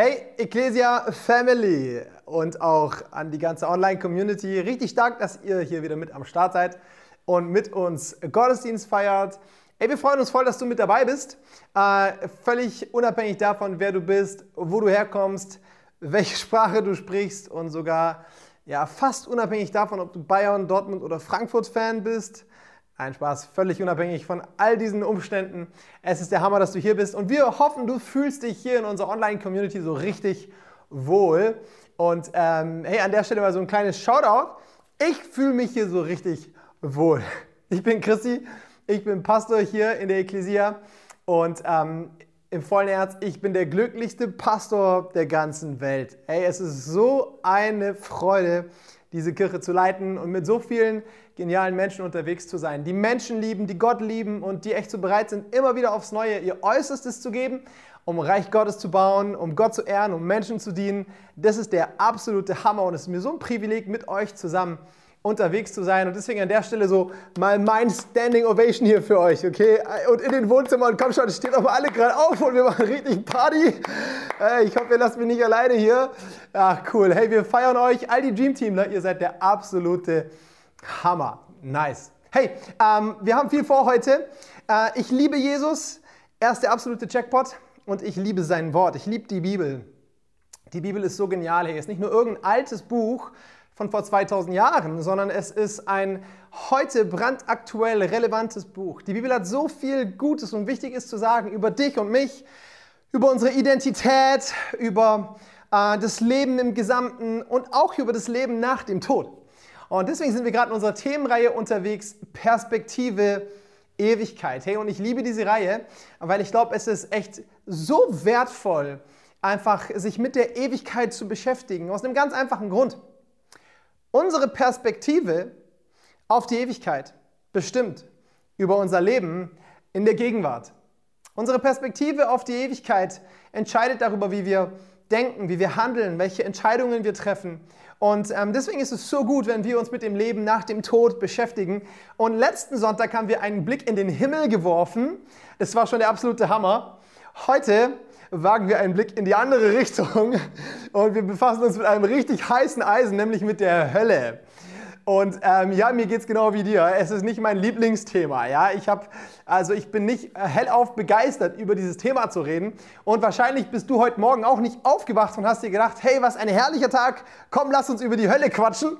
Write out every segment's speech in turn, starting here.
Hey Ecclesia Family und auch an die ganze Online-Community. Richtig stark, dass ihr hier wieder mit am Start seid und mit uns Gottesdienst feiert. Ey, wir freuen uns voll, dass du mit dabei bist. Äh, völlig unabhängig davon, wer du bist, wo du herkommst, welche Sprache du sprichst und sogar ja, fast unabhängig davon, ob du Bayern, Dortmund oder Frankfurt-Fan bist. Ein Spaß, völlig unabhängig von all diesen Umständen. Es ist der Hammer, dass du hier bist und wir hoffen, du fühlst dich hier in unserer Online-Community so richtig wohl. Und ähm, hey, an der Stelle mal so ein kleines Shoutout. Ich fühle mich hier so richtig wohl. Ich bin Christi, ich bin Pastor hier in der Ecclesia und ähm, im vollen Ernst, ich bin der glücklichste Pastor der ganzen Welt. Hey, es ist so eine Freude, diese Kirche zu leiten und mit so vielen genialen Menschen unterwegs zu sein, die Menschen lieben, die Gott lieben und die echt so bereit sind, immer wieder aufs Neue ihr Äußerstes zu geben, um Reich Gottes zu bauen, um Gott zu ehren, um Menschen zu dienen. Das ist der absolute Hammer und es ist mir so ein Privileg, mit euch zusammen unterwegs zu sein. Und deswegen an der Stelle so mal mein Standing Ovation hier für euch, okay? Und in den Wohnzimmern, komm schon, steht doch mal alle gerade auf und wir machen richtig Party. Ich hoffe, ihr lasst mich nicht alleine hier. Ach, cool. Hey, wir feiern euch, all die Dream Teamler, ihr seid der absolute Hammer. Nice. Hey, ähm, wir haben viel vor heute. Äh, ich liebe Jesus. Er ist der absolute Jackpot und ich liebe sein Wort. Ich liebe die Bibel. Die Bibel ist so genial. Hey, ist nicht nur irgendein altes Buch, von vor 2000 Jahren, sondern es ist ein heute brandaktuell relevantes Buch. Die Bibel hat so viel Gutes und Wichtiges zu sagen über dich und mich, über unsere Identität, über äh, das Leben im Gesamten und auch über das Leben nach dem Tod. Und deswegen sind wir gerade in unserer Themenreihe unterwegs, Perspektive Ewigkeit. Hey, und ich liebe diese Reihe, weil ich glaube, es ist echt so wertvoll, einfach sich mit der Ewigkeit zu beschäftigen, aus einem ganz einfachen Grund. Unsere Perspektive auf die Ewigkeit bestimmt über unser Leben in der Gegenwart. Unsere Perspektive auf die Ewigkeit entscheidet darüber, wie wir denken, wie wir handeln, welche Entscheidungen wir treffen. Und ähm, deswegen ist es so gut, wenn wir uns mit dem Leben nach dem Tod beschäftigen. Und letzten Sonntag haben wir einen Blick in den Himmel geworfen. Das war schon der absolute Hammer. Heute wagen wir einen Blick in die andere Richtung und wir befassen uns mit einem richtig heißen Eisen, nämlich mit der Hölle. Und ähm, ja, mir geht es genau wie dir. Es ist nicht mein Lieblingsthema. Ja, ich habe, also ich bin nicht hellauf begeistert, über dieses Thema zu reden. Und wahrscheinlich bist du heute Morgen auch nicht aufgewacht und hast dir gedacht, hey, was ein herrlicher Tag. Komm, lass uns über die Hölle quatschen.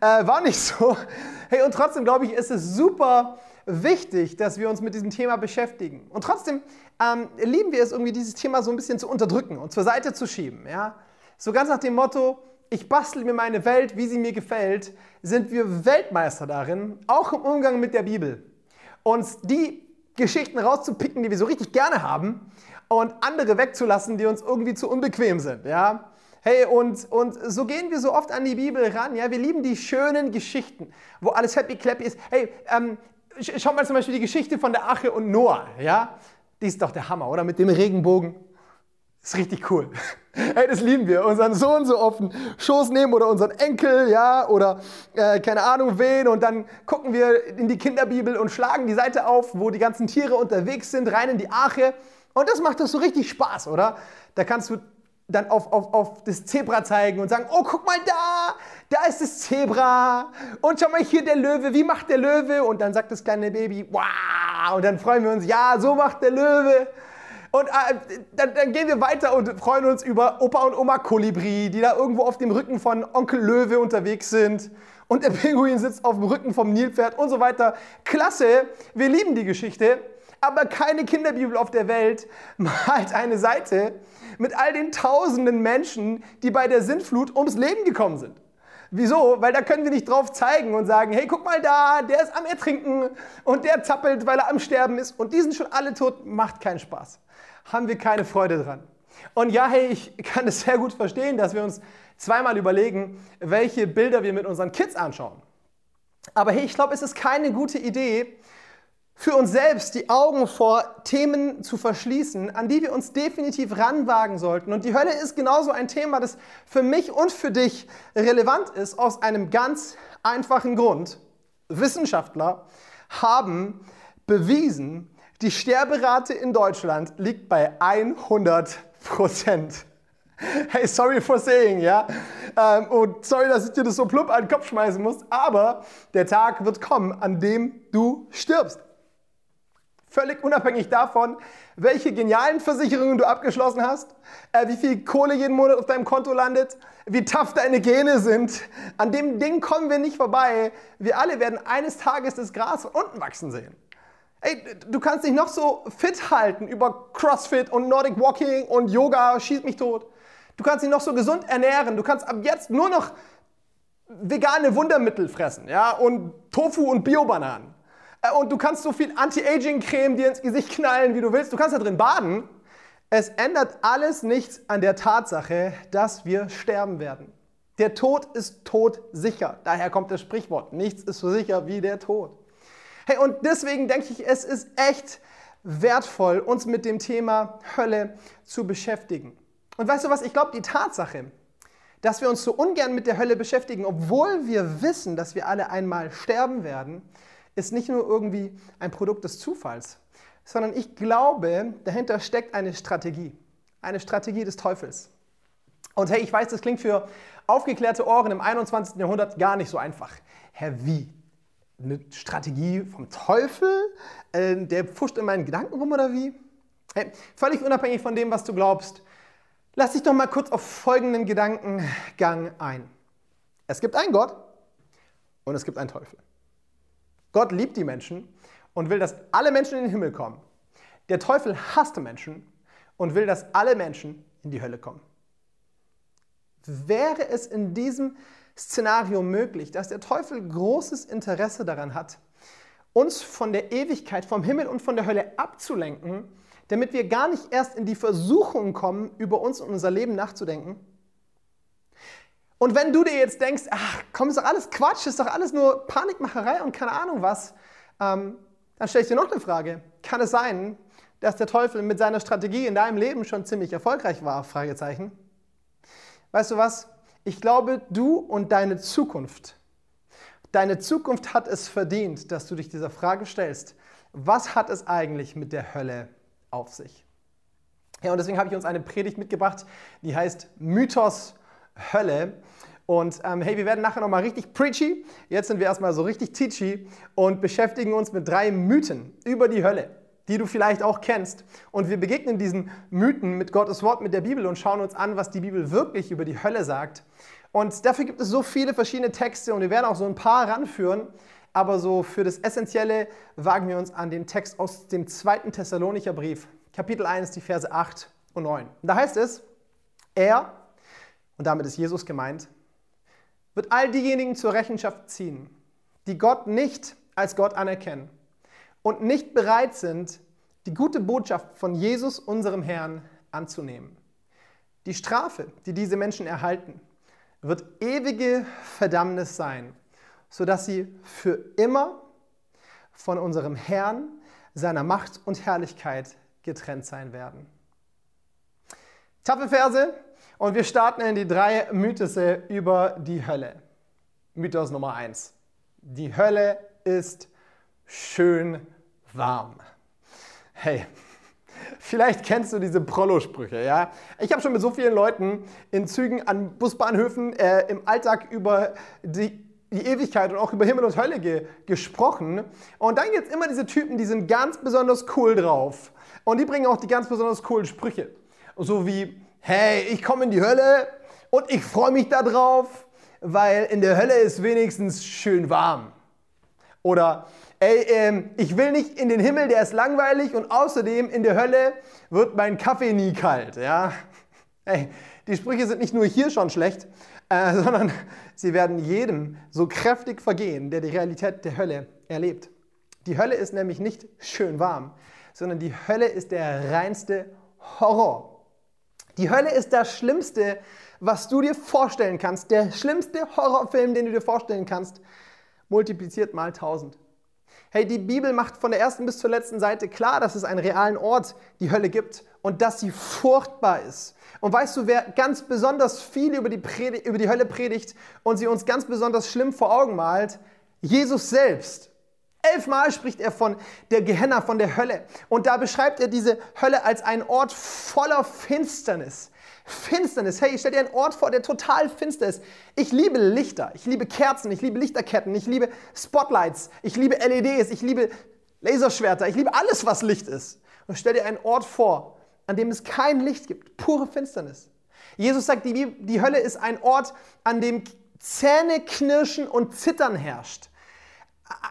Äh, war nicht so. Hey, und trotzdem glaube ich, ist es super wichtig, dass wir uns mit diesem Thema beschäftigen. Und trotzdem ähm, lieben wir es irgendwie, dieses Thema so ein bisschen zu unterdrücken und zur Seite zu schieben. Ja? So ganz nach dem Motto, ich bastel mir meine Welt, wie sie mir gefällt, sind wir Weltmeister darin, auch im Umgang mit der Bibel. Uns die Geschichten rauszupicken, die wir so richtig gerne haben und andere wegzulassen, die uns irgendwie zu unbequem sind. Ja? Hey, und, und so gehen wir so oft an die Bibel ran. Ja? Wir lieben die schönen Geschichten, wo alles happy clappy ist. Hey, ähm, schaut mal zum Beispiel die Geschichte von der Ache und Noah. Ja? Die ist doch der Hammer, oder? Mit dem Regenbogen. Ist richtig cool. Hey, das lieben wir. Unseren Sohn so auf den Schoß nehmen oder unseren Enkel, ja, oder äh, keine Ahnung wen. Und dann gucken wir in die Kinderbibel und schlagen die Seite auf, wo die ganzen Tiere unterwegs sind, rein in die Arche. Und das macht doch so richtig Spaß, oder? Da kannst du dann auf, auf, auf das Zebra zeigen und sagen, oh, guck mal da, da ist das Zebra. Und schau mal hier der Löwe, wie macht der Löwe? Und dann sagt das kleine Baby, wow. Und dann freuen wir uns, ja, so macht der Löwe. Und äh, dann, dann, gehen wir weiter und freuen uns über Opa und Oma Kolibri, die da irgendwo auf dem Rücken von Onkel Löwe unterwegs sind. Und der Pinguin sitzt auf dem Rücken vom Nilpferd und so weiter. Klasse, wir lieben die Geschichte. Aber keine Kinderbibel auf der Welt malt eine Seite mit all den tausenden Menschen, die bei der Sintflut ums Leben gekommen sind. Wieso? Weil da können wir nicht drauf zeigen und sagen, hey, guck mal da, der ist am Ertrinken und der zappelt, weil er am Sterben ist und die sind schon alle tot. Macht keinen Spaß. Haben wir keine Freude dran. Und ja, hey, ich kann es sehr gut verstehen, dass wir uns zweimal überlegen, welche Bilder wir mit unseren Kids anschauen. Aber hey, ich glaube, es ist keine gute Idee, für uns selbst die Augen vor Themen zu verschließen, an die wir uns definitiv ranwagen sollten. Und die Hölle ist genauso ein Thema, das für mich und für dich relevant ist, aus einem ganz einfachen Grund. Wissenschaftler haben bewiesen, die Sterberate in Deutschland liegt bei 100 Prozent. Hey, sorry for saying, ja. Ähm, und sorry, dass ich dir das so plupp an den Kopf schmeißen muss, aber der Tag wird kommen, an dem du stirbst. Völlig unabhängig davon, welche genialen Versicherungen du abgeschlossen hast, äh, wie viel Kohle jeden Monat auf deinem Konto landet, wie tough deine Gene sind. An dem Ding kommen wir nicht vorbei. Wir alle werden eines Tages das Gras von unten wachsen sehen. Ey, du kannst dich noch so fit halten über CrossFit und Nordic Walking und Yoga, schieß mich tot. Du kannst dich noch so gesund ernähren. Du kannst ab jetzt nur noch vegane Wundermittel fressen, ja, und Tofu und Bio-Bananen. Äh, und du kannst so viel Anti-Aging-Creme dir ins Gesicht knallen, wie du willst. Du kannst da drin baden. Es ändert alles nichts an der Tatsache, dass wir sterben werden. Der Tod ist todsicher. Daher kommt das Sprichwort. Nichts ist so sicher wie der Tod. Hey, und deswegen denke ich, es ist echt wertvoll, uns mit dem Thema Hölle zu beschäftigen. Und weißt du was? Ich glaube, die Tatsache, dass wir uns so ungern mit der Hölle beschäftigen, obwohl wir wissen, dass wir alle einmal sterben werden, ist nicht nur irgendwie ein Produkt des Zufalls, sondern ich glaube, dahinter steckt eine Strategie. Eine Strategie des Teufels. Und hey, ich weiß, das klingt für aufgeklärte Ohren im 21. Jahrhundert gar nicht so einfach. Herr, wie? Eine Strategie vom Teufel? Äh, der pfuscht in meinen Gedanken rum oder wie? Hey, völlig unabhängig von dem, was du glaubst, lass dich doch mal kurz auf folgenden Gedankengang ein. Es gibt einen Gott und es gibt einen Teufel. Gott liebt die Menschen und will, dass alle Menschen in den Himmel kommen. Der Teufel hasst Menschen und will, dass alle Menschen in die Hölle kommen. Wäre es in diesem Szenario möglich, dass der Teufel großes Interesse daran hat, uns von der Ewigkeit, vom Himmel und von der Hölle abzulenken, damit wir gar nicht erst in die Versuchung kommen, über uns und unser Leben nachzudenken? Und wenn du dir jetzt denkst, ach komm, ist doch alles Quatsch, ist doch alles nur Panikmacherei und keine Ahnung was, ähm, dann stelle ich dir noch eine Frage. Kann es sein, dass der Teufel mit seiner Strategie in deinem Leben schon ziemlich erfolgreich war? Fragezeichen. Weißt du was? Ich glaube, du und deine Zukunft, deine Zukunft hat es verdient, dass du dich dieser Frage stellst. Was hat es eigentlich mit der Hölle auf sich? Ja, und deswegen habe ich uns eine Predigt mitgebracht, die heißt Mythos Hölle. Und ähm, hey, wir werden nachher nochmal richtig preachy. Jetzt sind wir erstmal so richtig teachy und beschäftigen uns mit drei Mythen über die Hölle, die du vielleicht auch kennst. Und wir begegnen diesen Mythen mit Gottes Wort, mit der Bibel und schauen uns an, was die Bibel wirklich über die Hölle sagt. Und dafür gibt es so viele verschiedene Texte und wir werden auch so ein paar ranführen. Aber so für das Essentielle wagen wir uns an den Text aus dem zweiten Thessalonicher Brief, Kapitel 1, die Verse 8 und 9. Und da heißt es, er, und damit ist Jesus gemeint, wird all diejenigen zur Rechenschaft ziehen, die Gott nicht als Gott anerkennen und nicht bereit sind, die gute Botschaft von Jesus, unserem Herrn, anzunehmen. Die Strafe, die diese Menschen erhalten, wird ewige Verdammnis sein, sodass sie für immer von unserem Herrn, seiner Macht und Herrlichkeit getrennt sein werden. Taffe Verse, und wir starten in die drei Mythose über die Hölle. Mythos Nummer eins: Die Hölle ist schön warm. Hey, vielleicht kennst du diese Prollo-Sprüche, ja? Ich habe schon mit so vielen Leuten in Zügen an Busbahnhöfen äh, im Alltag über die die Ewigkeit und auch über Himmel und Hölle ge gesprochen. Und dann gibt es immer diese Typen, die sind ganz besonders cool drauf. Und die bringen auch die ganz besonders coolen Sprüche. So wie, hey, ich komme in die Hölle und ich freue mich darauf, weil in der Hölle ist wenigstens schön warm. Oder, ey, ähm, ich will nicht in den Himmel, der ist langweilig und außerdem in der Hölle wird mein Kaffee nie kalt. Ja? Ey, die Sprüche sind nicht nur hier schon schlecht, äh, sondern sie werden jedem so kräftig vergehen, der die Realität der Hölle erlebt. Die Hölle ist nämlich nicht schön warm, sondern die Hölle ist der reinste Horror. Die Hölle ist das Schlimmste, was du dir vorstellen kannst. Der schlimmste Horrorfilm, den du dir vorstellen kannst, multipliziert mal 1000. Hey, die Bibel macht von der ersten bis zur letzten Seite klar, dass es einen realen Ort, die Hölle gibt und dass sie furchtbar ist. Und weißt du, wer ganz besonders viel über die, Predigt, über die Hölle predigt und sie uns ganz besonders schlimm vor Augen malt? Jesus selbst. Elfmal spricht er von der Gehenna, von der Hölle. Und da beschreibt er diese Hölle als einen Ort voller Finsternis. Finsternis. Hey, stell dir einen Ort vor, der total finster ist. Ich liebe Lichter, ich liebe Kerzen, ich liebe Lichterketten, ich liebe Spotlights, ich liebe LEDs, ich liebe Laserschwerter, ich liebe alles, was Licht ist. Und stell dir einen Ort vor, an dem es kein Licht gibt, pure Finsternis. Jesus sagt, die, die Hölle ist ein Ort, an dem Zähneknirschen und Zittern herrscht.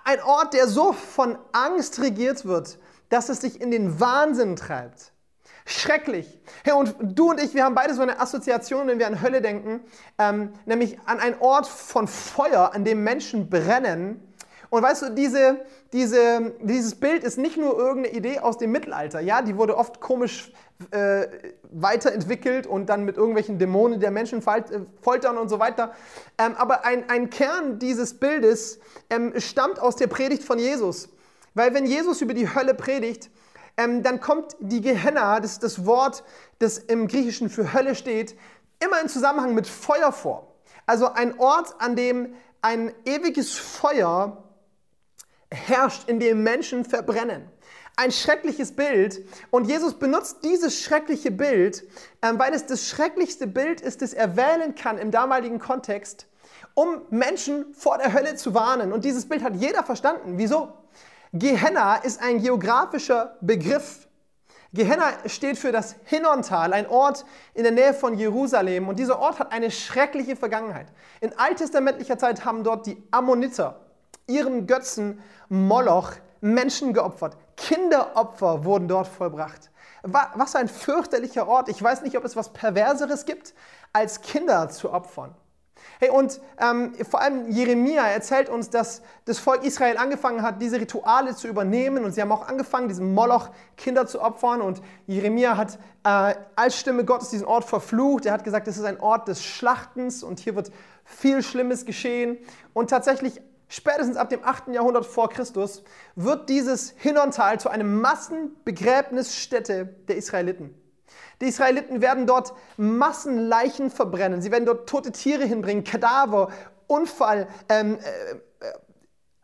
Ein Ort, der so von Angst regiert wird, dass es dich in den Wahnsinn treibt. Schrecklich. Hey, und du und ich, wir haben beide so eine Assoziation, wenn wir an Hölle denken, ähm, nämlich an einen Ort von Feuer, an dem Menschen brennen. Und weißt du, diese, diese, dieses Bild ist nicht nur irgendeine Idee aus dem Mittelalter. Ja, die wurde oft komisch äh, weiterentwickelt und dann mit irgendwelchen Dämonen der Menschen äh, foltern und so weiter. Ähm, aber ein, ein Kern dieses Bildes ähm, stammt aus der Predigt von Jesus. Weil wenn Jesus über die Hölle predigt, ähm, dann kommt die Gehenna, das ist das Wort, das im Griechischen für Hölle steht, immer in Zusammenhang mit Feuer vor. Also ein Ort, an dem ein ewiges Feuer herrscht, in dem Menschen verbrennen. Ein schreckliches Bild. Und Jesus benutzt dieses schreckliche Bild, ähm, weil es das schrecklichste Bild ist, das er wählen kann im damaligen Kontext, um Menschen vor der Hölle zu warnen. Und dieses Bild hat jeder verstanden. Wieso? Gehenna ist ein geografischer Begriff. Gehenna steht für das Hinnontal, ein Ort in der Nähe von Jerusalem. Und dieser Ort hat eine schreckliche Vergangenheit. In alttestamentlicher Zeit haben dort die Ammoniter ihren Götzen Moloch Menschen geopfert. Kinderopfer wurden dort vollbracht. Was ein fürchterlicher Ort. Ich weiß nicht, ob es was Perverseres gibt, als Kinder zu opfern. Hey, und ähm, vor allem Jeremia erzählt uns, dass das Volk Israel angefangen hat, diese Rituale zu übernehmen. Und sie haben auch angefangen, diesem Moloch Kinder zu opfern. Und Jeremia hat äh, als Stimme Gottes diesen Ort verflucht. Er hat gesagt, es ist ein Ort des Schlachtens und hier wird viel Schlimmes geschehen. Und tatsächlich spätestens ab dem 8. Jahrhundert vor Christus wird dieses Hinnontal zu einer Massenbegräbnisstätte der Israeliten. Die Israeliten werden dort Massenleichen verbrennen. Sie werden dort tote Tiere hinbringen, Kadaver, Unfall, ähm, äh,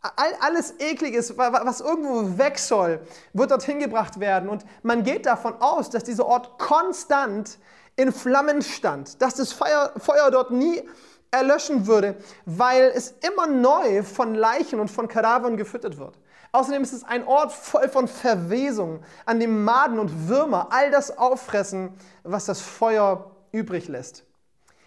all, alles Ekliges, was irgendwo weg soll, wird dort hingebracht werden. Und man geht davon aus, dass dieser Ort konstant in Flammen stand, dass das Feuer, Feuer dort nie erlöschen würde, weil es immer neu von Leichen und von Kadavern gefüttert wird. Außerdem ist es ein Ort voll von Verwesung, an dem Maden und Würmer all das auffressen, was das Feuer übrig lässt.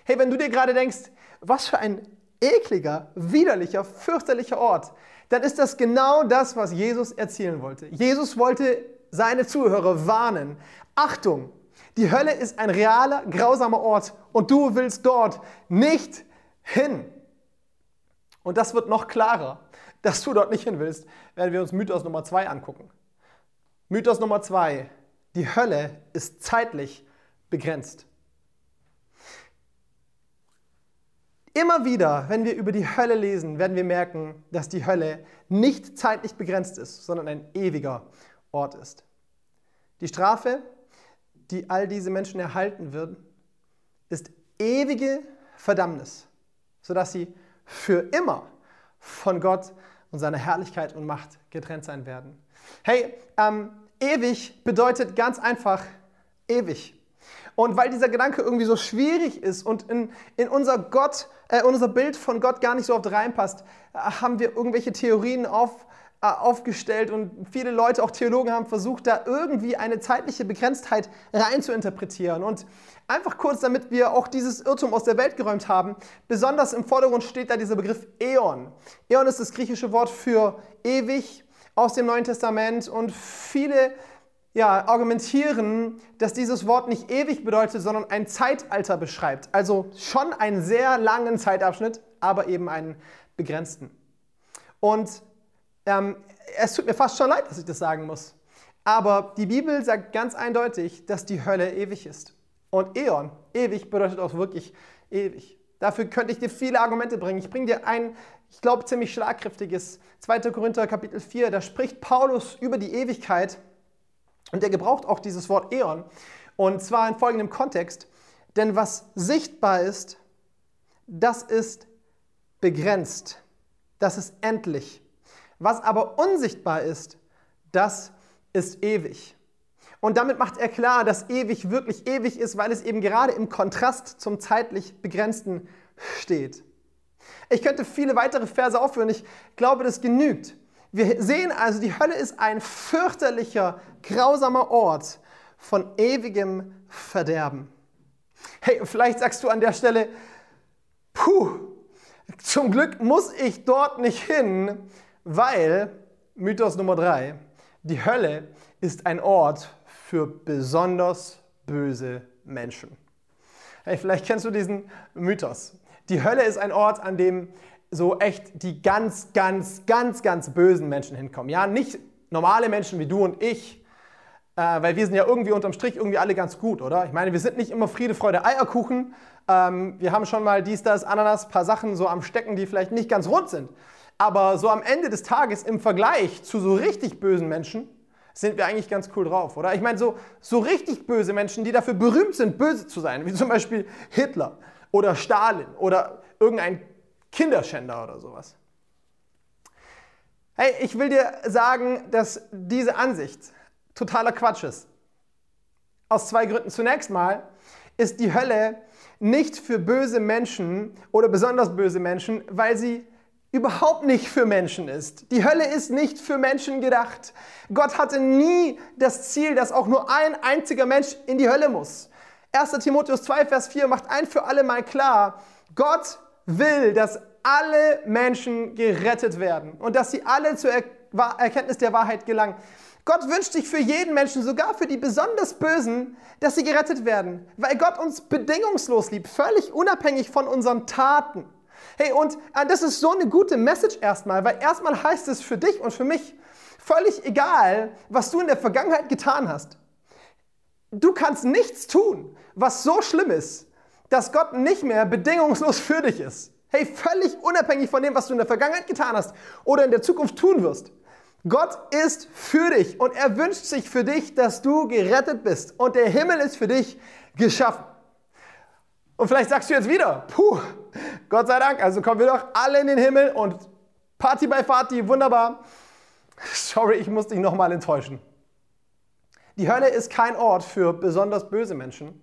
Hey, wenn du dir gerade denkst, was für ein ekliger, widerlicher, fürchterlicher Ort, dann ist das genau das, was Jesus erzielen wollte. Jesus wollte seine Zuhörer warnen. Achtung, die Hölle ist ein realer, grausamer Ort und du willst dort nicht hin. Und das wird noch klarer, dass du dort nicht hin willst, wenn wir uns Mythos Nummer 2 angucken. Mythos Nummer 2. Die Hölle ist zeitlich begrenzt. Immer wieder, wenn wir über die Hölle lesen, werden wir merken, dass die Hölle nicht zeitlich begrenzt ist, sondern ein ewiger Ort ist. Die Strafe, die all diese Menschen erhalten würden, ist ewige Verdammnis sodass sie für immer von Gott und seiner Herrlichkeit und Macht getrennt sein werden. Hey, ähm, ewig bedeutet ganz einfach ewig. Und weil dieser Gedanke irgendwie so schwierig ist und in, in unser Gott, äh, unser Bild von Gott gar nicht so oft reinpasst, äh, haben wir irgendwelche Theorien auf, aufgestellt und viele Leute, auch Theologen, haben versucht, da irgendwie eine zeitliche Begrenztheit rein zu interpretieren. Und einfach kurz, damit wir auch dieses Irrtum aus der Welt geräumt haben, besonders im Vordergrund steht da dieser Begriff Äon. Äon ist das griechische Wort für ewig aus dem Neuen Testament und viele ja, argumentieren, dass dieses Wort nicht ewig bedeutet, sondern ein Zeitalter beschreibt. Also schon einen sehr langen Zeitabschnitt, aber eben einen begrenzten. Und ähm, es tut mir fast schon leid, dass ich das sagen muss. Aber die Bibel sagt ganz eindeutig, dass die Hölle ewig ist. Und Äon, ewig, bedeutet auch wirklich ewig. Dafür könnte ich dir viele Argumente bringen. Ich bringe dir ein, ich glaube, ziemlich schlagkräftiges 2. Korinther Kapitel 4. Da spricht Paulus über die Ewigkeit und er gebraucht auch dieses Wort Äon. Und zwar in folgendem Kontext. Denn was sichtbar ist, das ist begrenzt. Das ist endlich. Was aber unsichtbar ist, das ist ewig. Und damit macht er klar, dass ewig wirklich ewig ist, weil es eben gerade im Kontrast zum zeitlich Begrenzten steht. Ich könnte viele weitere Verse aufführen, ich glaube, das genügt. Wir sehen also, die Hölle ist ein fürchterlicher, grausamer Ort von ewigem Verderben. Hey, vielleicht sagst du an der Stelle, puh, zum Glück muss ich dort nicht hin, weil, Mythos Nummer drei, die Hölle ist ein Ort für besonders böse Menschen. Hey, vielleicht kennst du diesen Mythos. Die Hölle ist ein Ort, an dem so echt die ganz, ganz, ganz, ganz bösen Menschen hinkommen. Ja, nicht normale Menschen wie du und ich, äh, weil wir sind ja irgendwie unterm Strich irgendwie alle ganz gut, oder? Ich meine, wir sind nicht immer Friede, Freude, Eierkuchen. Ähm, wir haben schon mal dies, das, Ananas, paar Sachen so am Stecken, die vielleicht nicht ganz rund sind. Aber so am Ende des Tages im Vergleich zu so richtig bösen Menschen sind wir eigentlich ganz cool drauf, oder? Ich meine, so, so richtig böse Menschen, die dafür berühmt sind, böse zu sein, wie zum Beispiel Hitler oder Stalin oder irgendein Kinderschänder oder sowas. Hey, ich will dir sagen, dass diese Ansicht totaler Quatsch ist. Aus zwei Gründen. Zunächst mal ist die Hölle nicht für böse Menschen oder besonders böse Menschen, weil sie überhaupt nicht für Menschen ist. Die Hölle ist nicht für Menschen gedacht. Gott hatte nie das Ziel, dass auch nur ein einziger Mensch in die Hölle muss. 1. Timotheus 2, Vers 4 macht ein für alle Mal klar, Gott will, dass alle Menschen gerettet werden und dass sie alle zur Erkenntnis der Wahrheit gelangen. Gott wünscht sich für jeden Menschen, sogar für die besonders Bösen, dass sie gerettet werden, weil Gott uns bedingungslos liebt, völlig unabhängig von unseren Taten. Hey, und äh, das ist so eine gute Message erstmal, weil erstmal heißt es für dich und für mich völlig egal, was du in der Vergangenheit getan hast. Du kannst nichts tun, was so schlimm ist, dass Gott nicht mehr bedingungslos für dich ist. Hey, völlig unabhängig von dem, was du in der Vergangenheit getan hast oder in der Zukunft tun wirst. Gott ist für dich und er wünscht sich für dich, dass du gerettet bist und der Himmel ist für dich geschaffen. Und vielleicht sagst du jetzt wieder, puh, Gott sei Dank, also kommen wir doch alle in den Himmel und Party bei Party, wunderbar. Sorry, ich muss dich nochmal enttäuschen. Die Hölle ist kein Ort für besonders böse Menschen,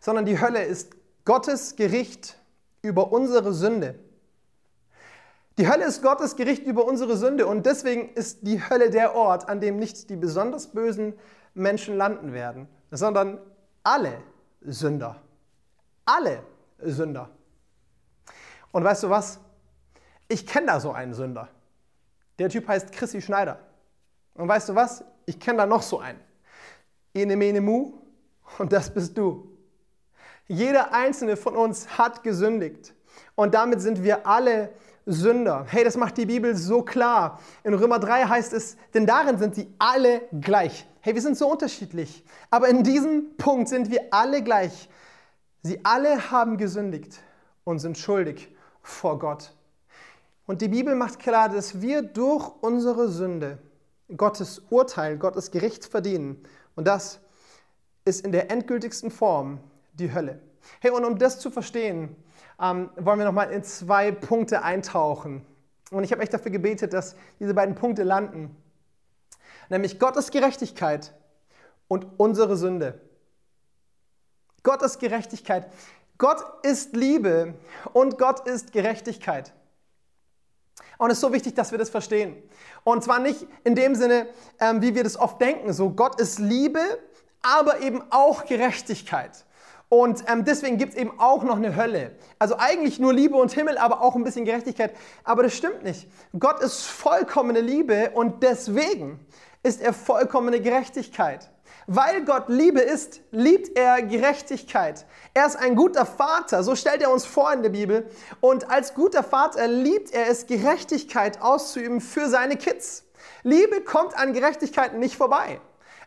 sondern die Hölle ist Gottes Gericht über unsere Sünde. Die Hölle ist Gottes Gericht über unsere Sünde und deswegen ist die Hölle der Ort, an dem nicht die besonders bösen Menschen landen werden, sondern alle Sünder. Alle Sünder. Und weißt du was? Ich kenne da so einen Sünder. Der Typ heißt Chrissy Schneider. Und weißt du was? Ich kenne da noch so einen. Ene mu und das bist du. Jeder einzelne von uns hat gesündigt. Und damit sind wir alle Sünder. Hey, das macht die Bibel so klar. In Römer 3 heißt es, denn darin sind sie alle gleich. Hey, wir sind so unterschiedlich. Aber in diesem Punkt sind wir alle gleich. Sie alle haben gesündigt und sind schuldig vor Gott. Und die Bibel macht klar, dass wir durch unsere Sünde Gottes Urteil, Gottes Gericht verdienen. Und das ist in der endgültigsten Form die Hölle. Hey, und um das zu verstehen, ähm, wollen wir nochmal in zwei Punkte eintauchen. Und ich habe echt dafür gebetet, dass diese beiden Punkte landen. Nämlich Gottes Gerechtigkeit und unsere Sünde. Gottes Gerechtigkeit. Gott ist Liebe und Gott ist Gerechtigkeit. Und es ist so wichtig, dass wir das verstehen. Und zwar nicht in dem Sinne, ähm, wie wir das oft denken, so Gott ist Liebe, aber eben auch Gerechtigkeit. Und ähm, deswegen gibt es eben auch noch eine Hölle. Also eigentlich nur Liebe und Himmel, aber auch ein bisschen Gerechtigkeit. Aber das stimmt nicht. Gott ist vollkommene Liebe und deswegen ist er vollkommene Gerechtigkeit. Weil Gott Liebe ist, liebt er Gerechtigkeit. Er ist ein guter Vater, so stellt er uns vor in der Bibel. Und als guter Vater liebt er es, Gerechtigkeit auszuüben für seine Kids. Liebe kommt an Gerechtigkeit nicht vorbei.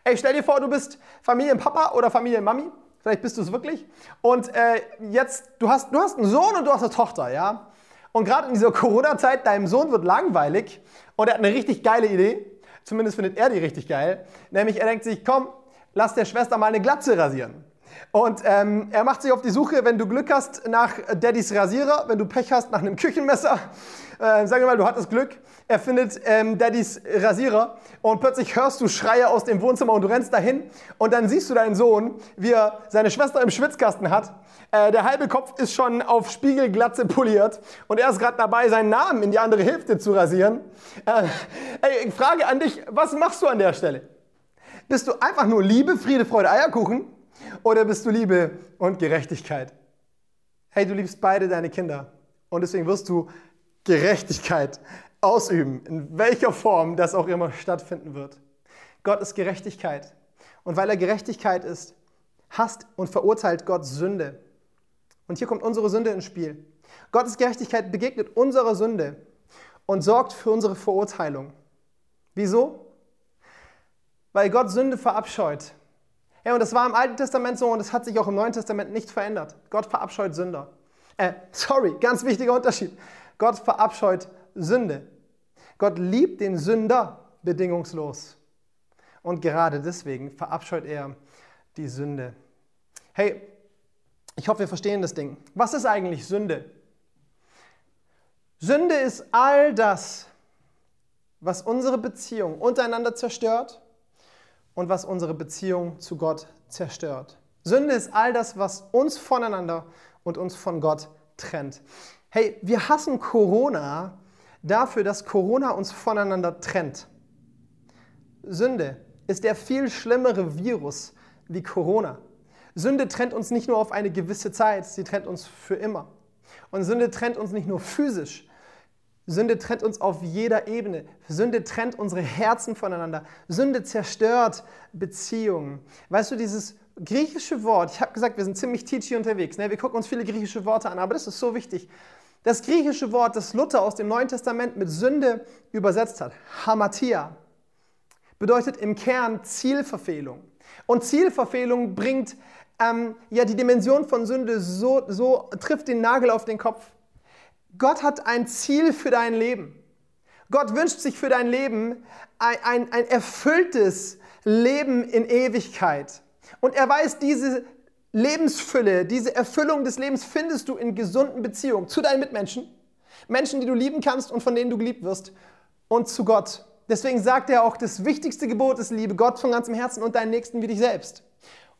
Ey, stell dir vor, du bist Familienpapa oder Familienmami Vielleicht bist du es wirklich. Und äh, jetzt, du hast, du hast einen Sohn und du hast eine Tochter, ja? Und gerade in dieser Corona-Zeit, deinem Sohn wird langweilig und er hat eine richtig geile Idee. Zumindest findet er die richtig geil. Nämlich, er denkt sich, komm, lass der Schwester mal eine Glatze rasieren. Und ähm, er macht sich auf die Suche, wenn du Glück hast, nach Daddys Rasierer, wenn du Pech hast, nach einem Küchenmesser. Äh, sagen wir mal, du hattest Glück. Er findet ähm, Daddys Rasierer und plötzlich hörst du Schreie aus dem Wohnzimmer und du rennst dahin und dann siehst du deinen Sohn, wie er seine Schwester im Schwitzkasten hat. Äh, der halbe Kopf ist schon auf Spiegelglatze poliert und er ist gerade dabei, seinen Namen in die andere Hälfte zu rasieren. Äh, ey, Frage an dich, was machst du an der Stelle? Bist du einfach nur Liebe, Friede, Freude, Eierkuchen? Oder bist du Liebe und Gerechtigkeit? Hey, du liebst beide deine Kinder und deswegen wirst du Gerechtigkeit ausüben, in welcher Form das auch immer stattfinden wird. Gott ist Gerechtigkeit. Und weil er Gerechtigkeit ist, hasst und verurteilt Gott Sünde. Und hier kommt unsere Sünde ins Spiel. Gottes Gerechtigkeit begegnet unserer Sünde und sorgt für unsere Verurteilung. Wieso? Weil Gott Sünde verabscheut. Ja, und das war im Alten Testament so und das hat sich auch im Neuen Testament nicht verändert. Gott verabscheut Sünder. Äh, sorry, ganz wichtiger Unterschied. Gott verabscheut Sünde. Gott liebt den Sünder bedingungslos. Und gerade deswegen verabscheut er die Sünde. Hey, ich hoffe, wir verstehen das Ding. Was ist eigentlich Sünde? Sünde ist all das, was unsere Beziehung untereinander zerstört und was unsere Beziehung zu Gott zerstört. Sünde ist all das, was uns voneinander und uns von Gott trennt. Hey, wir hassen Corona dafür, dass Corona uns voneinander trennt. Sünde ist der viel schlimmere Virus wie Corona. Sünde trennt uns nicht nur auf eine gewisse Zeit, sie trennt uns für immer. Und Sünde trennt uns nicht nur physisch, Sünde trennt uns auf jeder Ebene. Sünde trennt unsere Herzen voneinander. Sünde zerstört Beziehungen. Weißt du, dieses griechische Wort, ich habe gesagt, wir sind ziemlich teachy unterwegs. Ne? Wir gucken uns viele griechische Worte an, aber das ist so wichtig. Das griechische Wort, das Luther aus dem Neuen Testament mit Sünde übersetzt hat, Hamatia, bedeutet im Kern Zielverfehlung. Und Zielverfehlung bringt ähm, ja die Dimension von Sünde so, so, trifft den Nagel auf den Kopf. Gott hat ein Ziel für dein Leben. Gott wünscht sich für dein Leben ein, ein, ein erfülltes Leben in Ewigkeit. Und er weiß, diese Lebensfülle, diese Erfüllung des Lebens findest du in gesunden Beziehungen zu deinen Mitmenschen, Menschen, die du lieben kannst und von denen du geliebt wirst, und zu Gott. Deswegen sagt er auch, das wichtigste Gebot ist, liebe Gott von ganzem Herzen und deinen Nächsten wie dich selbst.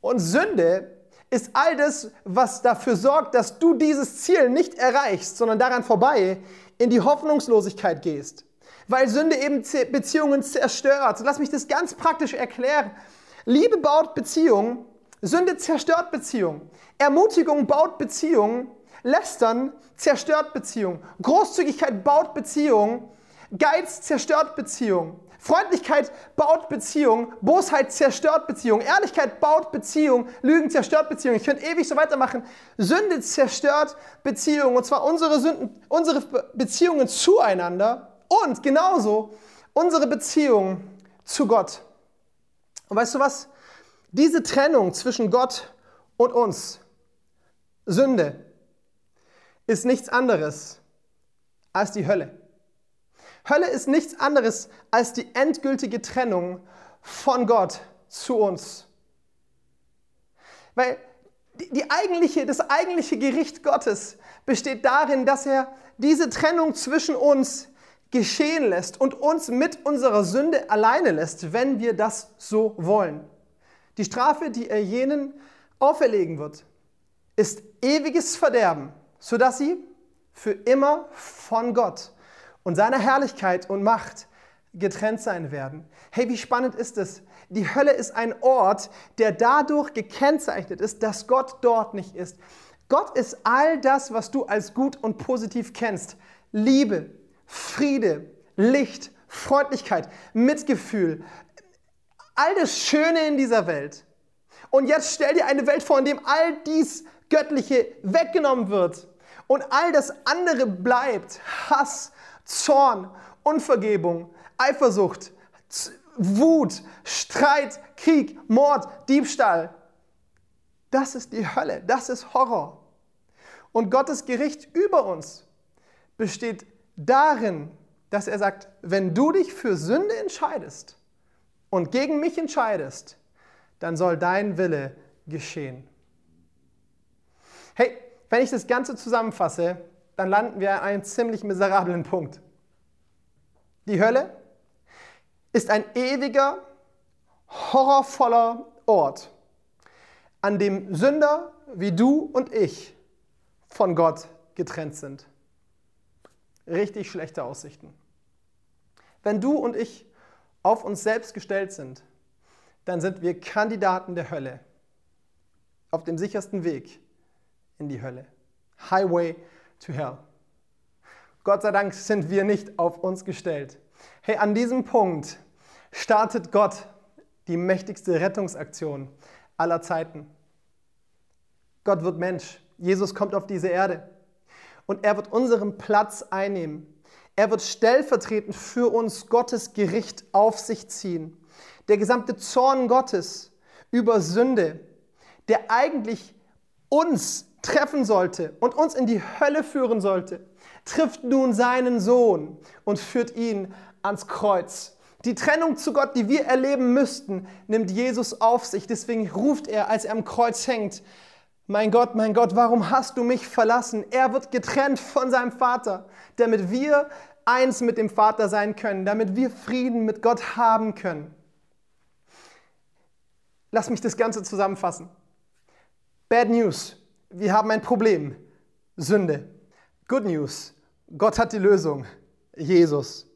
Und Sünde ist all das, was dafür sorgt, dass du dieses Ziel nicht erreichst, sondern daran vorbei in die Hoffnungslosigkeit gehst. Weil Sünde eben Beziehungen zerstört. Lass mich das ganz praktisch erklären. Liebe baut Beziehungen Sünde zerstört Beziehungen. Ermutigung baut Beziehungen. Lästern zerstört Beziehungen. Großzügigkeit baut Beziehungen. Geiz zerstört Beziehungen. Freundlichkeit baut Beziehungen. Bosheit zerstört Beziehungen. Ehrlichkeit baut Beziehungen. Lügen zerstört Beziehungen. Ich könnte ewig so weitermachen. Sünde zerstört Beziehungen. Und zwar unsere, Sünden, unsere Beziehungen zueinander und genauso unsere Beziehungen zu Gott. Und weißt du was? Diese Trennung zwischen Gott und uns, Sünde, ist nichts anderes als die Hölle. Hölle ist nichts anderes als die endgültige Trennung von Gott zu uns. Weil die eigentliche, das eigentliche Gericht Gottes besteht darin, dass er diese Trennung zwischen uns geschehen lässt und uns mit unserer Sünde alleine lässt, wenn wir das so wollen. Die Strafe, die er jenen auferlegen wird, ist ewiges Verderben, sodass sie für immer von Gott und seiner Herrlichkeit und Macht getrennt sein werden. Hey, wie spannend ist es? Die Hölle ist ein Ort, der dadurch gekennzeichnet ist, dass Gott dort nicht ist. Gott ist all das, was du als gut und positiv kennst. Liebe, Friede, Licht, Freundlichkeit, Mitgefühl, all das Schöne in dieser Welt. Und jetzt stell dir eine Welt vor, in dem all dies Göttliche weggenommen wird und all das andere bleibt. Hass, Zorn, Unvergebung, Eifersucht, Wut, Streit, Krieg, Mord, Diebstahl. Das ist die Hölle, das ist Horror. Und Gottes Gericht über uns besteht darin, dass er sagt, wenn du dich für Sünde entscheidest, und gegen mich entscheidest, dann soll dein Wille geschehen. Hey, wenn ich das Ganze zusammenfasse, dann landen wir an einem ziemlich miserablen Punkt. Die Hölle ist ein ewiger, horrorvoller Ort, an dem Sünder wie du und ich von Gott getrennt sind. Richtig schlechte Aussichten. Wenn du und ich auf uns selbst gestellt sind, dann sind wir Kandidaten der Hölle. Auf dem sichersten Weg in die Hölle. Highway to Hell. Gott sei Dank sind wir nicht auf uns gestellt. Hey, an diesem Punkt startet Gott die mächtigste Rettungsaktion aller Zeiten. Gott wird Mensch. Jesus kommt auf diese Erde. Und er wird unseren Platz einnehmen. Er wird stellvertretend für uns Gottes Gericht auf sich ziehen. Der gesamte Zorn Gottes über Sünde, der eigentlich uns treffen sollte und uns in die Hölle führen sollte, trifft nun seinen Sohn und führt ihn ans Kreuz. Die Trennung zu Gott, die wir erleben müssten, nimmt Jesus auf sich. Deswegen ruft er, als er am Kreuz hängt, mein Gott, mein Gott, warum hast du mich verlassen? Er wird getrennt von seinem Vater, damit wir eins mit dem Vater sein können, damit wir Frieden mit Gott haben können. Lass mich das Ganze zusammenfassen. Bad News, wir haben ein Problem, Sünde. Good News, Gott hat die Lösung, Jesus.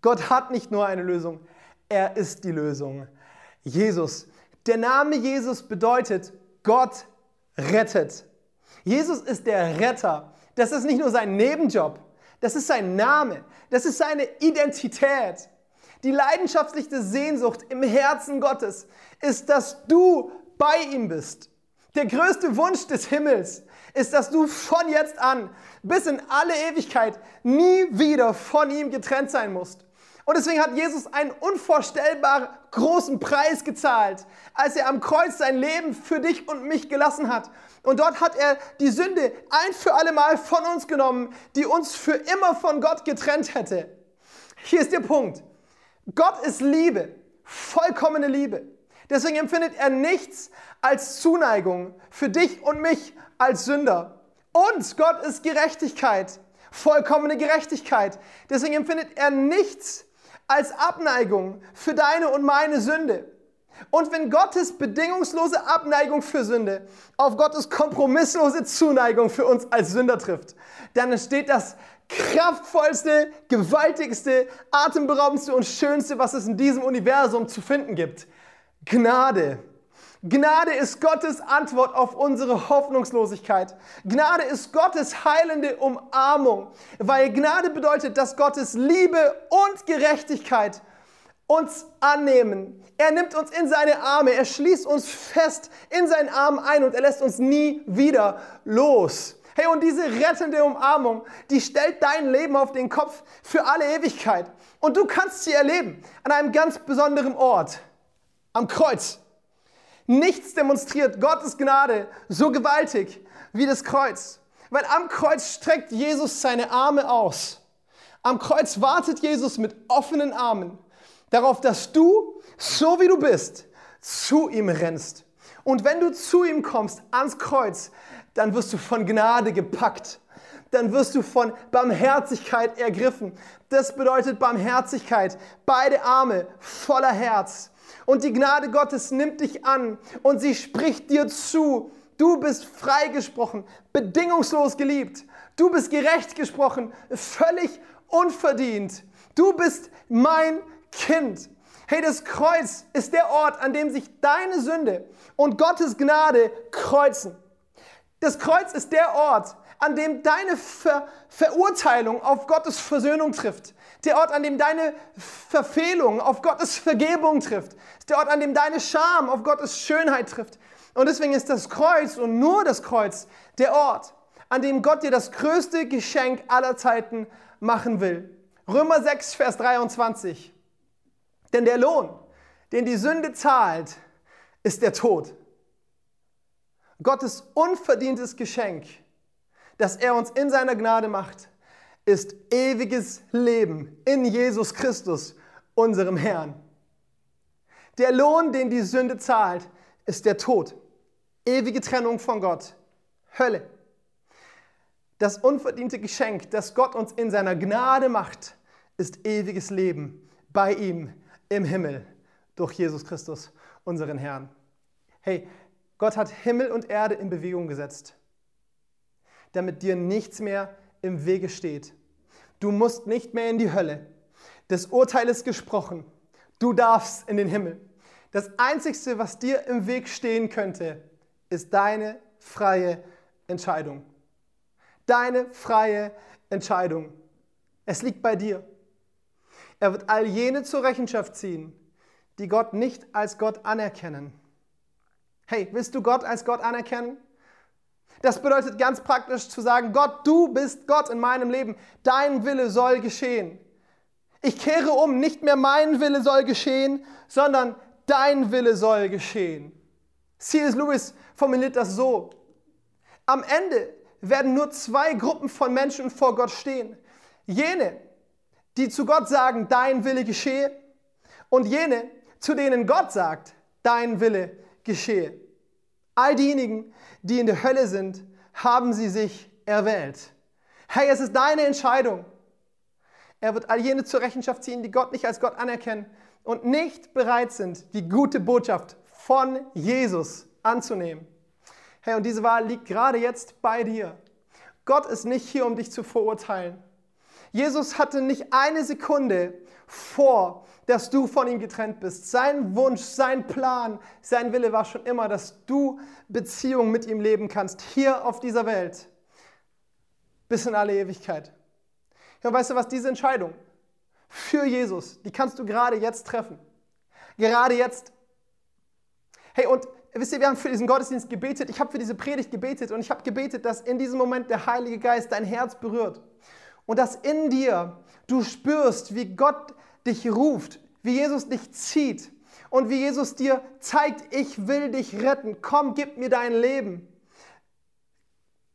Gott hat nicht nur eine Lösung, er ist die Lösung, Jesus. Der Name Jesus bedeutet, Gott rettet. Jesus ist der Retter. Das ist nicht nur sein Nebenjob, das ist sein Name, das ist seine Identität. Die leidenschaftlichste Sehnsucht im Herzen Gottes ist, dass du bei ihm bist. Der größte Wunsch des Himmels ist, dass du von jetzt an bis in alle Ewigkeit nie wieder von ihm getrennt sein musst. Und deswegen hat Jesus einen unvorstellbar großen Preis gezahlt, als er am Kreuz sein Leben für dich und mich gelassen hat. Und dort hat er die Sünde ein für alle Mal von uns genommen, die uns für immer von Gott getrennt hätte. Hier ist der Punkt. Gott ist Liebe, vollkommene Liebe. Deswegen empfindet er nichts als Zuneigung für dich und mich als Sünder. Und Gott ist Gerechtigkeit, vollkommene Gerechtigkeit. Deswegen empfindet er nichts als Abneigung für deine und meine Sünde. Und wenn Gottes bedingungslose Abneigung für Sünde auf Gottes kompromisslose Zuneigung für uns als Sünder trifft, dann entsteht das kraftvollste, gewaltigste, atemberaubendste und schönste, was es in diesem Universum zu finden gibt. Gnade. Gnade ist Gottes Antwort auf unsere Hoffnungslosigkeit. Gnade ist Gottes heilende Umarmung, weil Gnade bedeutet, dass Gottes Liebe und Gerechtigkeit uns annehmen. Er nimmt uns in seine Arme, er schließt uns fest in seinen Arm ein und er lässt uns nie wieder los. Hey, und diese rettende Umarmung, die stellt dein Leben auf den Kopf für alle Ewigkeit. Und du kannst sie erleben an einem ganz besonderen Ort, am Kreuz. Nichts demonstriert Gottes Gnade so gewaltig wie das Kreuz. Weil am Kreuz streckt Jesus seine Arme aus. Am Kreuz wartet Jesus mit offenen Armen darauf, dass du, so wie du bist, zu ihm rennst. Und wenn du zu ihm kommst, ans Kreuz, dann wirst du von Gnade gepackt. Dann wirst du von Barmherzigkeit ergriffen. Das bedeutet Barmherzigkeit. Beide Arme voller Herz. Und die Gnade Gottes nimmt dich an und sie spricht dir zu. Du bist freigesprochen, bedingungslos geliebt. Du bist gerecht gesprochen, völlig unverdient. Du bist mein Kind. Hey, das Kreuz ist der Ort, an dem sich deine Sünde und Gottes Gnade kreuzen. Das Kreuz ist der Ort, an dem deine Ver Verurteilung auf Gottes Versöhnung trifft. Der Ort, an dem deine Verfehlung auf Gottes Vergebung trifft. Der Ort, an dem deine Scham auf Gottes Schönheit trifft. Und deswegen ist das Kreuz und nur das Kreuz der Ort, an dem Gott dir das größte Geschenk aller Zeiten machen will. Römer 6, Vers 23. Denn der Lohn, den die Sünde zahlt, ist der Tod. Gottes unverdientes Geschenk, das er uns in seiner Gnade macht, ist ewiges Leben in Jesus Christus, unserem Herrn. Der Lohn, den die Sünde zahlt, ist der Tod, ewige Trennung von Gott, Hölle. Das unverdiente Geschenk, das Gott uns in seiner Gnade macht, ist ewiges Leben bei ihm im Himmel durch Jesus Christus, unseren Herrn. Hey, Gott hat Himmel und Erde in Bewegung gesetzt, damit dir nichts mehr im Wege steht. Du musst nicht mehr in die Hölle. Das Urteil ist gesprochen. Du darfst in den Himmel. Das Einzige, was dir im Weg stehen könnte, ist deine freie Entscheidung. Deine freie Entscheidung. Es liegt bei dir. Er wird all jene zur Rechenschaft ziehen, die Gott nicht als Gott anerkennen. Hey, willst du Gott als Gott anerkennen? Das bedeutet ganz praktisch zu sagen, Gott, du bist Gott in meinem Leben. Dein Wille soll geschehen. Ich kehre um, nicht mehr mein Wille soll geschehen, sondern dein Wille soll geschehen. C.S. Lewis formuliert das so. Am Ende werden nur zwei Gruppen von Menschen vor Gott stehen. Jene, die zu Gott sagen, dein Wille geschehe, und jene, zu denen Gott sagt, dein Wille geschehe. All diejenigen, die in der Hölle sind, haben sie sich erwählt. Hey, es ist deine Entscheidung. Er wird all jene zur Rechenschaft ziehen, die Gott nicht als Gott anerkennen und nicht bereit sind, die gute Botschaft von Jesus anzunehmen. Hey, und diese Wahl liegt gerade jetzt bei dir. Gott ist nicht hier, um dich zu verurteilen. Jesus hatte nicht eine Sekunde vor, dass du von ihm getrennt bist. Sein Wunsch, sein Plan, sein Wille war schon immer, dass du Beziehung mit ihm leben kannst, hier auf dieser Welt, bis in alle Ewigkeit. Ja, weißt du was, diese Entscheidung für Jesus, die kannst du gerade jetzt treffen. Gerade jetzt. Hey, und wisst ihr, wir haben für diesen Gottesdienst gebetet, ich habe für diese Predigt gebetet und ich habe gebetet, dass in diesem Moment der Heilige Geist dein Herz berührt und dass in dir du spürst, wie Gott dich ruft, wie Jesus dich zieht und wie Jesus dir zeigt, ich will dich retten, komm, gib mir dein Leben.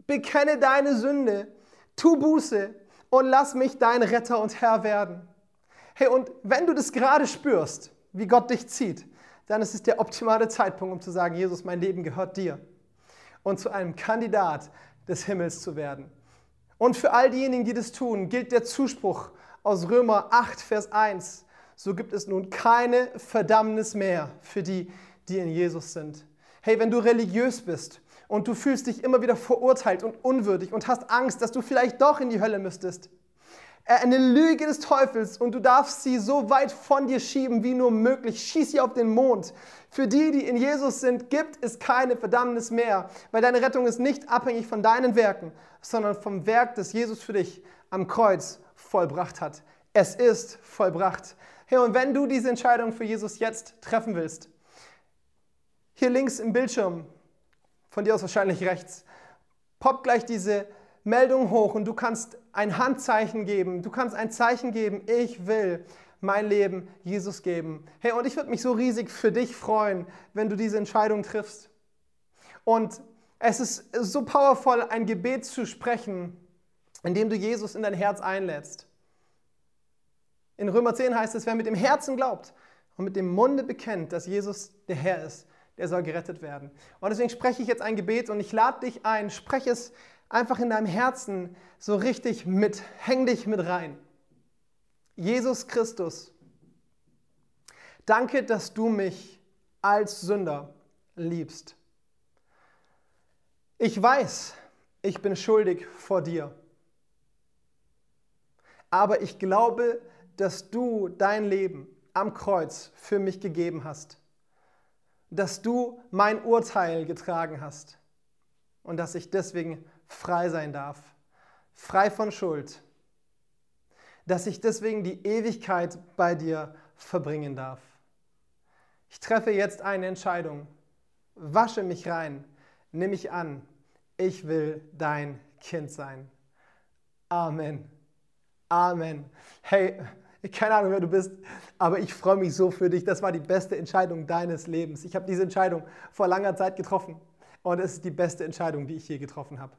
Bekenne deine Sünde, tu Buße und lass mich dein Retter und Herr werden. Hey, und wenn du das gerade spürst, wie Gott dich zieht, dann ist es der optimale Zeitpunkt, um zu sagen, Jesus, mein Leben gehört dir und zu einem Kandidat des Himmels zu werden. Und für all diejenigen, die das tun, gilt der Zuspruch aus Römer 8, Vers 1. So gibt es nun keine Verdammnis mehr für die, die in Jesus sind. Hey, wenn du religiös bist und du fühlst dich immer wieder verurteilt und unwürdig und hast Angst, dass du vielleicht doch in die Hölle müsstest, eine Lüge des Teufels und du darfst sie so weit von dir schieben wie nur möglich. Schieß sie auf den Mond. Für die, die in Jesus sind, gibt es keine Verdammnis mehr, weil deine Rettung ist nicht abhängig von deinen Werken, sondern vom Werk, das Jesus für dich am Kreuz vollbracht hat. Es ist vollbracht. Hey, und wenn du diese Entscheidung für Jesus jetzt treffen willst, hier links im Bildschirm, von dir aus wahrscheinlich rechts, poppt gleich diese Meldung hoch und du kannst ein Handzeichen geben, du kannst ein Zeichen geben, ich will mein Leben Jesus geben. Hey, und ich würde mich so riesig für dich freuen, wenn du diese Entscheidung triffst. Und es ist so powerful, ein Gebet zu sprechen, indem du Jesus in dein Herz einlädst. In Römer 10 heißt es, wer mit dem Herzen glaubt und mit dem Munde bekennt, dass Jesus der Herr ist, der soll gerettet werden. Und deswegen spreche ich jetzt ein Gebet und ich lade dich ein, spreche es einfach in deinem Herzen so richtig mit, häng dich mit rein. Jesus Christus, danke, dass du mich als Sünder liebst. Ich weiß, ich bin schuldig vor dir. Aber ich glaube, dass du dein Leben am Kreuz für mich gegeben hast. Dass du mein Urteil getragen hast. Und dass ich deswegen frei sein darf, frei von Schuld, dass ich deswegen die Ewigkeit bei dir verbringen darf. Ich treffe jetzt eine Entscheidung, wasche mich rein, nimm mich an, ich will dein Kind sein. Amen. Amen. Hey, keine Ahnung, wer du bist, aber ich freue mich so für dich. Das war die beste Entscheidung deines Lebens. Ich habe diese Entscheidung vor langer Zeit getroffen und es ist die beste Entscheidung, die ich je getroffen habe.